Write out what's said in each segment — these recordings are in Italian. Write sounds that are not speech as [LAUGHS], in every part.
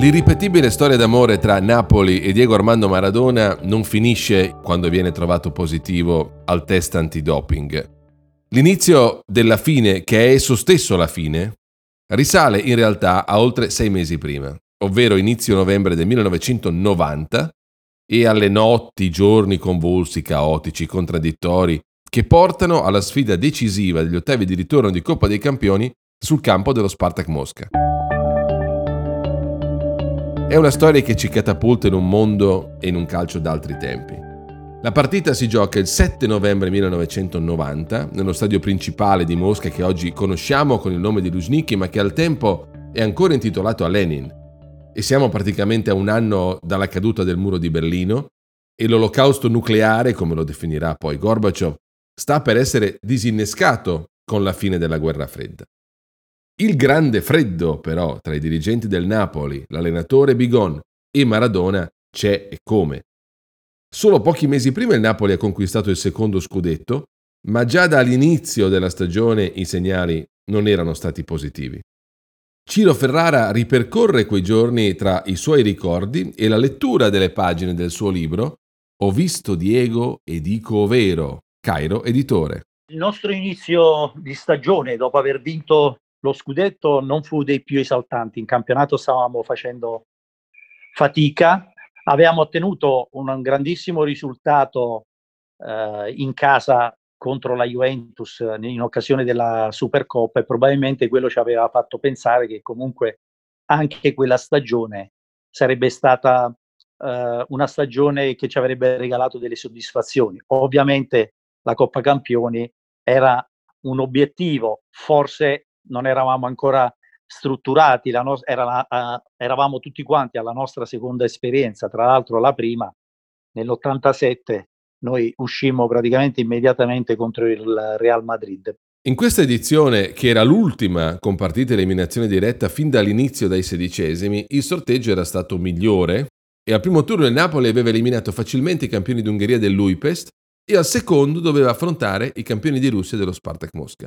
L'irripetibile storia d'amore tra Napoli e Diego Armando Maradona non finisce quando viene trovato positivo al test antidoping. L'inizio della fine, che è esso stesso la fine, risale in realtà a oltre sei mesi prima, ovvero inizio novembre del 1990 e alle notti, giorni convulsi, caotici, contraddittori, che portano alla sfida decisiva degli ottavi di ritorno di Coppa dei Campioni sul campo dello Spartak Mosca. È una storia che ci catapulta in un mondo e in un calcio d'altri tempi. La partita si gioca il 7 novembre 1990 nello stadio principale di Mosca che oggi conosciamo con il nome di Luzhniki ma che al tempo è ancora intitolato a Lenin. E siamo praticamente a un anno dalla caduta del muro di Berlino e l'olocausto nucleare, come lo definirà poi Gorbaciov, sta per essere disinnescato con la fine della guerra fredda. Il grande freddo, però, tra i dirigenti del Napoli, l'allenatore Bigon e Maradona c'è e come. Solo pochi mesi prima il Napoli ha conquistato il secondo scudetto, ma già dall'inizio della stagione i segnali non erano stati positivi. Ciro Ferrara ripercorre quei giorni tra i suoi ricordi e la lettura delle pagine del suo libro Ho visto Diego e dico vero, Cairo Editore. Il nostro inizio di stagione, dopo aver vinto lo scudetto non fu dei più esaltanti. In campionato stavamo facendo fatica, avevamo ottenuto un grandissimo risultato eh, in casa contro la Juventus in occasione della Supercoppa e probabilmente quello ci aveva fatto pensare che comunque anche quella stagione sarebbe stata eh, una stagione che ci avrebbe regalato delle soddisfazioni. Ovviamente la Coppa Campioni era un obiettivo, forse non eravamo ancora strutturati, no- era la, uh, eravamo tutti quanti alla nostra seconda esperienza, tra l'altro la prima, nell'87 noi uscimmo praticamente immediatamente contro il Real Madrid. In questa edizione, che era l'ultima con partita eliminazione diretta fin dall'inizio dai sedicesimi, il sorteggio era stato migliore e al primo turno il Napoli aveva eliminato facilmente i campioni d'Ungheria dell'Uipest e al secondo doveva affrontare i campioni di Russia dello Spartak Mosca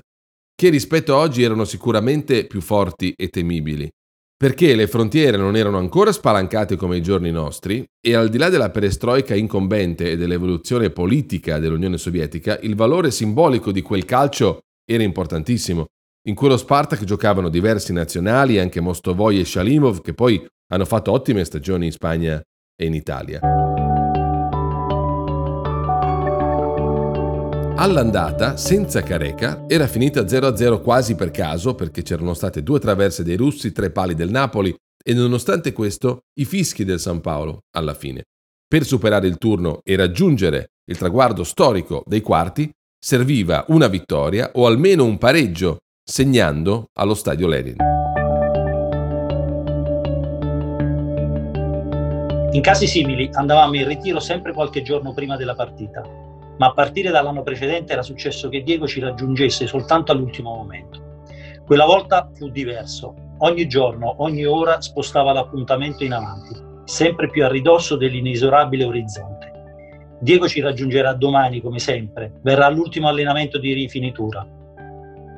che rispetto a oggi erano sicuramente più forti e temibili, perché le frontiere non erano ancora spalancate come i giorni nostri e al di là della perestroica incombente e dell'evoluzione politica dell'Unione Sovietica, il valore simbolico di quel calcio era importantissimo. In quello Spartak giocavano diversi nazionali, anche Mostovoi e Shalimov, che poi hanno fatto ottime stagioni in Spagna e in Italia. All'andata, senza Careca, era finita 0-0 quasi per caso perché c'erano state due traverse dei russi, tre pali del Napoli e nonostante questo i fischi del San Paolo alla fine. Per superare il turno e raggiungere il traguardo storico dei quarti serviva una vittoria o almeno un pareggio, segnando allo stadio Lenin. In casi simili andavamo in ritiro sempre qualche giorno prima della partita ma a partire dall'anno precedente era successo che Diego ci raggiungesse soltanto all'ultimo momento. Quella volta fu diverso. Ogni giorno, ogni ora spostava l'appuntamento in avanti, sempre più a ridosso dell'inesorabile orizzonte. Diego ci raggiungerà domani, come sempre, verrà all'ultimo allenamento di rifinitura.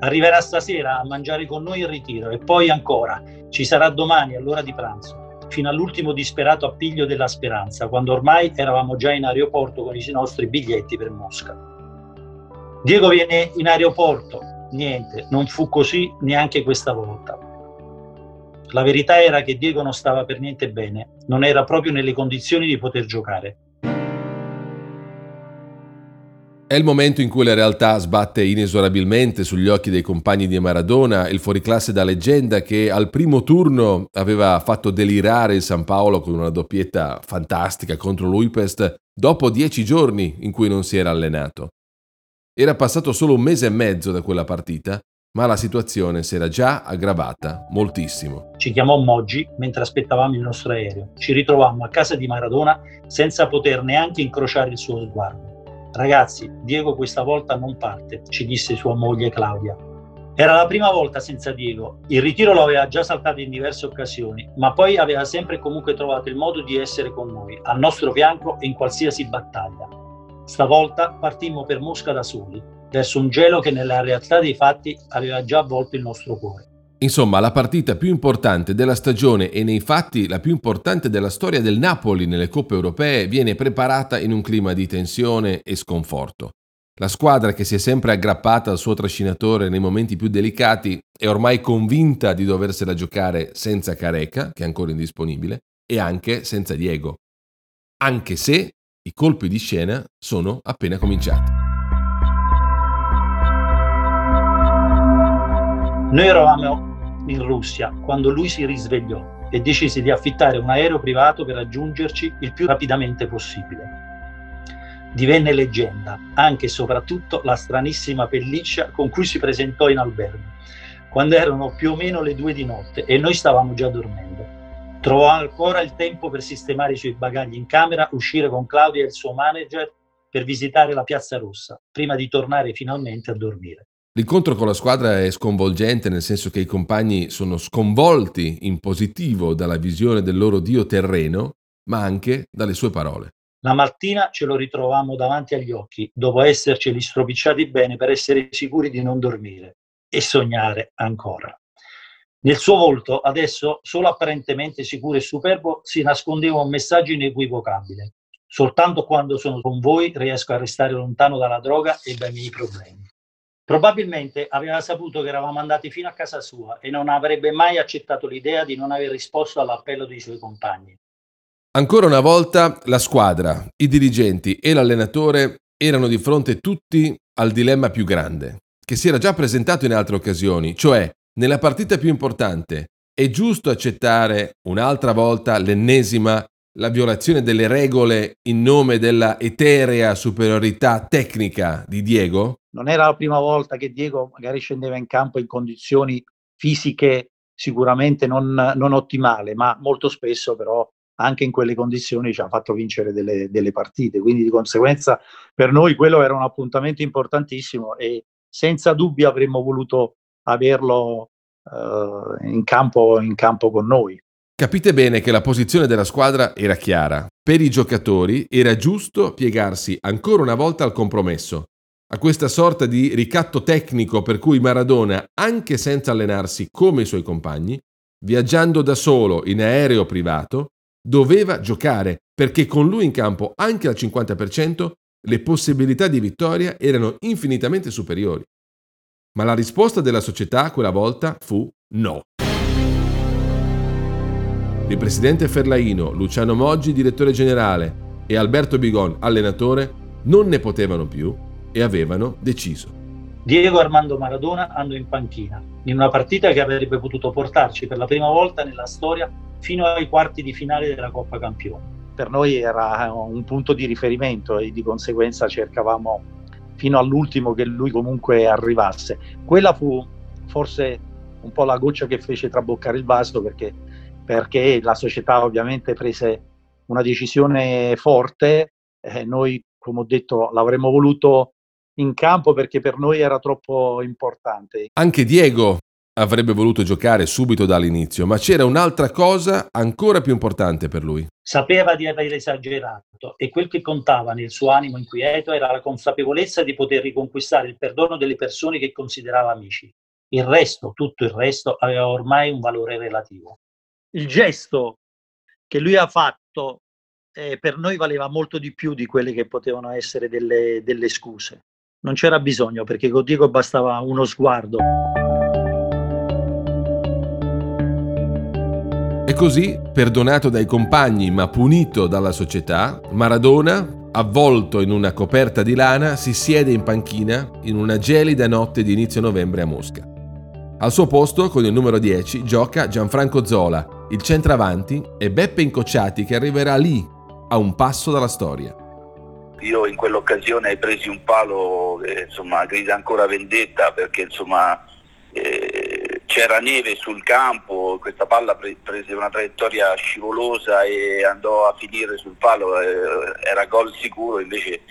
Arriverà stasera a mangiare con noi in ritiro e poi ancora ci sarà domani all'ora di pranzo fino all'ultimo disperato appiglio della speranza, quando ormai eravamo già in aeroporto con i nostri biglietti per Mosca. Diego viene in aeroporto, niente, non fu così neanche questa volta. La verità era che Diego non stava per niente bene, non era proprio nelle condizioni di poter giocare. È il momento in cui la realtà sbatte inesorabilmente sugli occhi dei compagni di Maradona, il fuoriclasse da leggenda che al primo turno aveva fatto delirare il San Paolo con una doppietta fantastica contro l'Uipest dopo dieci giorni in cui non si era allenato. Era passato solo un mese e mezzo da quella partita, ma la situazione si era già aggravata moltissimo. Ci chiamò Moggi mentre aspettavamo il nostro aereo. Ci ritrovammo a casa di Maradona senza poter neanche incrociare il suo sguardo. Ragazzi, Diego questa volta non parte, ci disse sua moglie Claudia. Era la prima volta senza Diego. Il ritiro lo aveva già saltato in diverse occasioni, ma poi aveva sempre comunque trovato il modo di essere con noi, al nostro fianco e in qualsiasi battaglia. Stavolta partimmo per Mosca da soli, verso un gelo che nella realtà dei fatti aveva già avvolto il nostro cuore. Insomma, la partita più importante della stagione e nei fatti la più importante della storia del Napoli nelle coppe europee viene preparata in un clima di tensione e sconforto. La squadra che si è sempre aggrappata al suo trascinatore nei momenti più delicati è ormai convinta di doversela giocare senza Careca, che è ancora indisponibile, e anche senza Diego. Anche se i colpi di scena sono appena cominciati. Noi eravamo in Russia quando lui si risvegliò e decise di affittare un aereo privato per raggiungerci il più rapidamente possibile divenne leggenda anche e soprattutto la stranissima pelliccia con cui si presentò in albergo, quando erano più o meno le due di notte e noi stavamo già dormendo. Trovò ancora il tempo per sistemare i suoi bagagli in camera, uscire con Claudia e il suo manager per visitare la Piazza Rossa, prima di tornare finalmente a dormire. L'incontro con la squadra è sconvolgente nel senso che i compagni sono sconvolti in positivo dalla visione del loro dio terreno, ma anche dalle sue parole. La mattina ce lo ritrovammo davanti agli occhi, dopo esserceli stropicciati bene per essere sicuri di non dormire e sognare ancora. Nel suo volto, adesso solo apparentemente sicuro e superbo, si nascondeva un messaggio inequivocabile. Soltanto quando sono con voi riesco a restare lontano dalla droga e dai miei problemi. Probabilmente aveva saputo che eravamo andati fino a casa sua e non avrebbe mai accettato l'idea di non aver risposto all'appello dei suoi compagni. Ancora una volta la squadra, i dirigenti e l'allenatore erano di fronte tutti al dilemma più grande, che si era già presentato in altre occasioni, cioè nella partita più importante è giusto accettare un'altra volta l'ennesima la violazione delle regole in nome della eterea superiorità tecnica di Diego? Non era la prima volta che Diego magari scendeva in campo in condizioni fisiche sicuramente non, non ottimali, ma molto spesso però anche in quelle condizioni ci ha fatto vincere delle, delle, partite. Quindi di conseguenza per noi quello era un appuntamento importantissimo e senza dubbio avremmo voluto averlo uh, in, campo, in campo con noi. Capite bene che la posizione della squadra era chiara. Per i giocatori era giusto piegarsi ancora una volta al compromesso, a questa sorta di ricatto tecnico per cui Maradona, anche senza allenarsi come i suoi compagni, viaggiando da solo in aereo privato, doveva giocare perché con lui in campo anche al 50% le possibilità di vittoria erano infinitamente superiori. Ma la risposta della società quella volta fu no. Il presidente Ferlaino, Luciano Moggi, direttore generale, e Alberto Bigon, allenatore, non ne potevano più e avevano deciso. Diego Armando Maradona andò in panchina, in una partita che avrebbe potuto portarci per la prima volta nella storia fino ai quarti di finale della Coppa Campioni. Per noi era un punto di riferimento e di conseguenza cercavamo fino all'ultimo che lui comunque arrivasse. Quella fu forse un po' la goccia che fece traboccare il vaso perché, perché la società ovviamente prese una decisione forte. Eh, noi, come ho detto, l'avremmo voluto in campo perché per noi era troppo importante. Anche Diego avrebbe voluto giocare subito dall'inizio, ma c'era un'altra cosa ancora più importante per lui. Sapeva di aver esagerato e quel che contava nel suo animo inquieto era la consapevolezza di poter riconquistare il perdono delle persone che considerava amici. Il resto, tutto il resto, aveva ormai un valore relativo. Il gesto che lui ha fatto eh, per noi valeva molto di più di quelle che potevano essere delle, delle scuse. Non c'era bisogno perché con Diego bastava uno sguardo. E così, perdonato dai compagni ma punito dalla società, Maradona, avvolto in una coperta di lana, si siede in panchina in una gelida notte di inizio novembre a Mosca. Al suo posto, con il numero 10, gioca Gianfranco Zola, il centravanti, e Beppe Incocciati che arriverà lì, a un passo dalla storia. Io in quell'occasione presi un palo che insomma grida ancora vendetta perché insomma eh, c'era neve sul campo, questa palla pre- prese una traiettoria scivolosa e andò a finire sul palo, eh, era gol sicuro, invece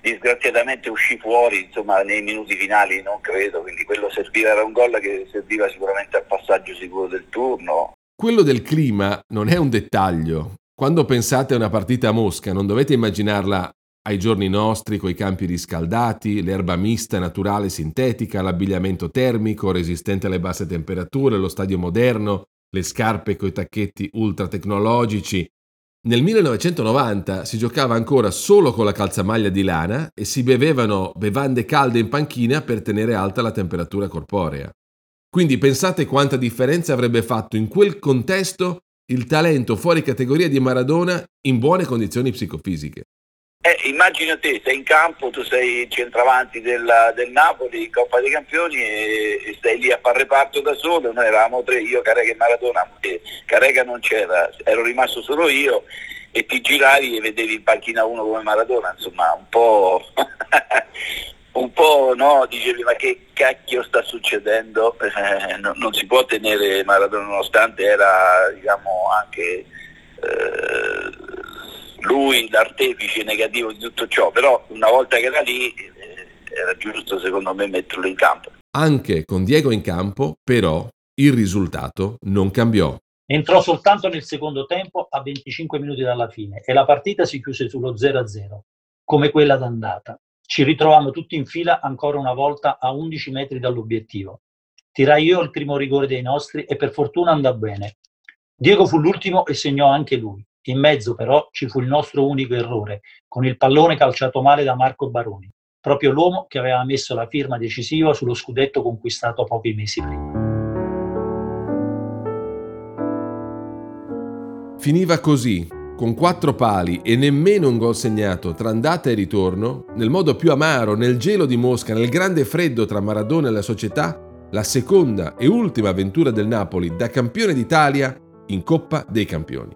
disgraziatamente uscì fuori insomma, nei minuti finali, non credo, quindi quello serviva, era un gol che serviva sicuramente al passaggio sicuro del turno. Quello del clima non è un dettaglio. Quando pensate a una partita a Mosca non dovete immaginarla ai giorni nostri coi campi riscaldati, l'erba mista naturale sintetica, l'abbigliamento termico resistente alle basse temperature, lo stadio moderno, le scarpe coi tacchetti ultra tecnologici. Nel 1990 si giocava ancora solo con la calzamaglia di lana e si bevevano bevande calde in panchina per tenere alta la temperatura corporea. Quindi pensate quanta differenza avrebbe fatto in quel contesto il talento fuori categoria di Maradona in buone condizioni psicofisiche. Eh, immagina te, sei in campo, tu sei centravanti del, del Napoli, Coppa dei Campioni e, e, stai lì a fare reparto da solo, noi eravamo tre, io, Carega e Maradona, e Carega non c'era, ero rimasto solo io e ti giravi e vedevi in panchina uno come Maradona, insomma un po', [LAUGHS] un po' no, dicevi ma che cacchio sta succedendo, [LAUGHS] eh, no, non si può tenere Maradona nonostante era diciamo anche... Eh, lui l'artefice negativo di tutto ciò, però una volta che era lì eh, era giusto secondo me metterlo in campo. Anche con Diego in campo, però, il risultato non cambiò. Entrò soltanto nel secondo tempo a 25 minuti dalla fine e la partita si chiuse sullo 0-0, come quella d'andata. Ci ritrovammo tutti in fila ancora una volta a 11 metri dall'obiettivo. Tirai io il primo rigore dei nostri e per fortuna andò bene. Diego fu l'ultimo e segnò anche lui. In mezzo però ci fu il nostro unico errore, con il pallone calciato male da Marco Baroni, proprio l'uomo che aveva messo la firma decisiva sullo scudetto conquistato pochi mesi prima. Finiva così, con quattro pali e nemmeno un gol segnato tra andata e ritorno, nel modo più amaro, nel gelo di Mosca, nel grande freddo tra Maradona e la società, la seconda e ultima avventura del Napoli da campione d'Italia in Coppa dei Campioni.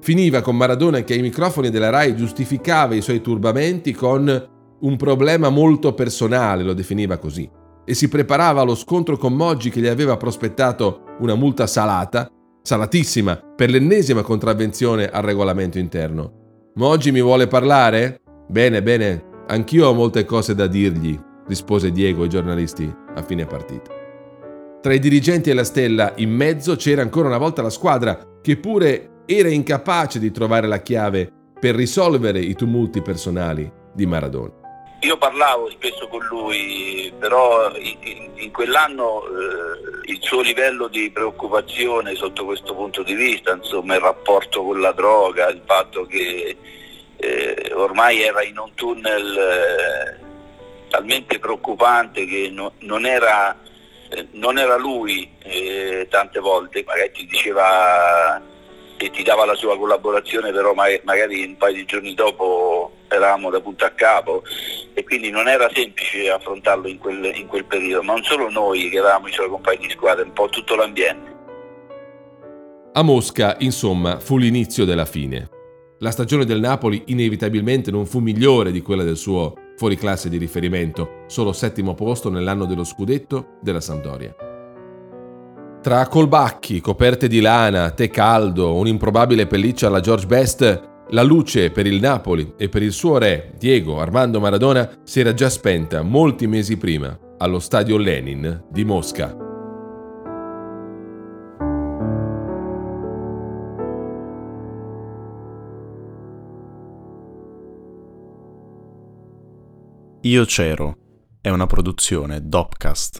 Finiva con Maradona che ai microfoni della RAI giustificava i suoi turbamenti con un problema molto personale, lo definiva così, e si preparava allo scontro con Moggi che gli aveva prospettato una multa salata, salatissima, per l'ennesima contravvenzione al regolamento interno. Moggi mi vuole parlare? Bene, bene, anch'io ho molte cose da dirgli, rispose Diego ai giornalisti a fine partita. Tra i dirigenti e la stella, in mezzo c'era ancora una volta la squadra, che pure era incapace di trovare la chiave per risolvere i tumulti personali di Maradona. Io parlavo spesso con lui, però in, in quell'anno eh, il suo livello di preoccupazione sotto questo punto di vista, insomma il rapporto con la droga, il fatto che eh, ormai era in un tunnel eh, talmente preoccupante che no, non, era, eh, non, era, lui eh, tante volte, magari ti diceva e ti dava la sua collaborazione, però magari un paio di giorni dopo eravamo da punto a capo e quindi non era semplice affrontarlo in quel, in quel periodo, non solo noi che eravamo i suoi compagni di squadra, un po' tutto l'ambiente. A Mosca, insomma, fu l'inizio della fine. La stagione del Napoli inevitabilmente non fu migliore di quella del suo fuoriclasse di riferimento, solo settimo posto nell'anno dello scudetto della Sampdoria. Tra colbacchi, coperte di lana, tè caldo, un'improbabile pelliccia alla George Best, la luce per il Napoli e per il suo re, Diego Armando Maradona, si era già spenta molti mesi prima, allo stadio Lenin di Mosca. Io c'ero è una produzione Dopcast.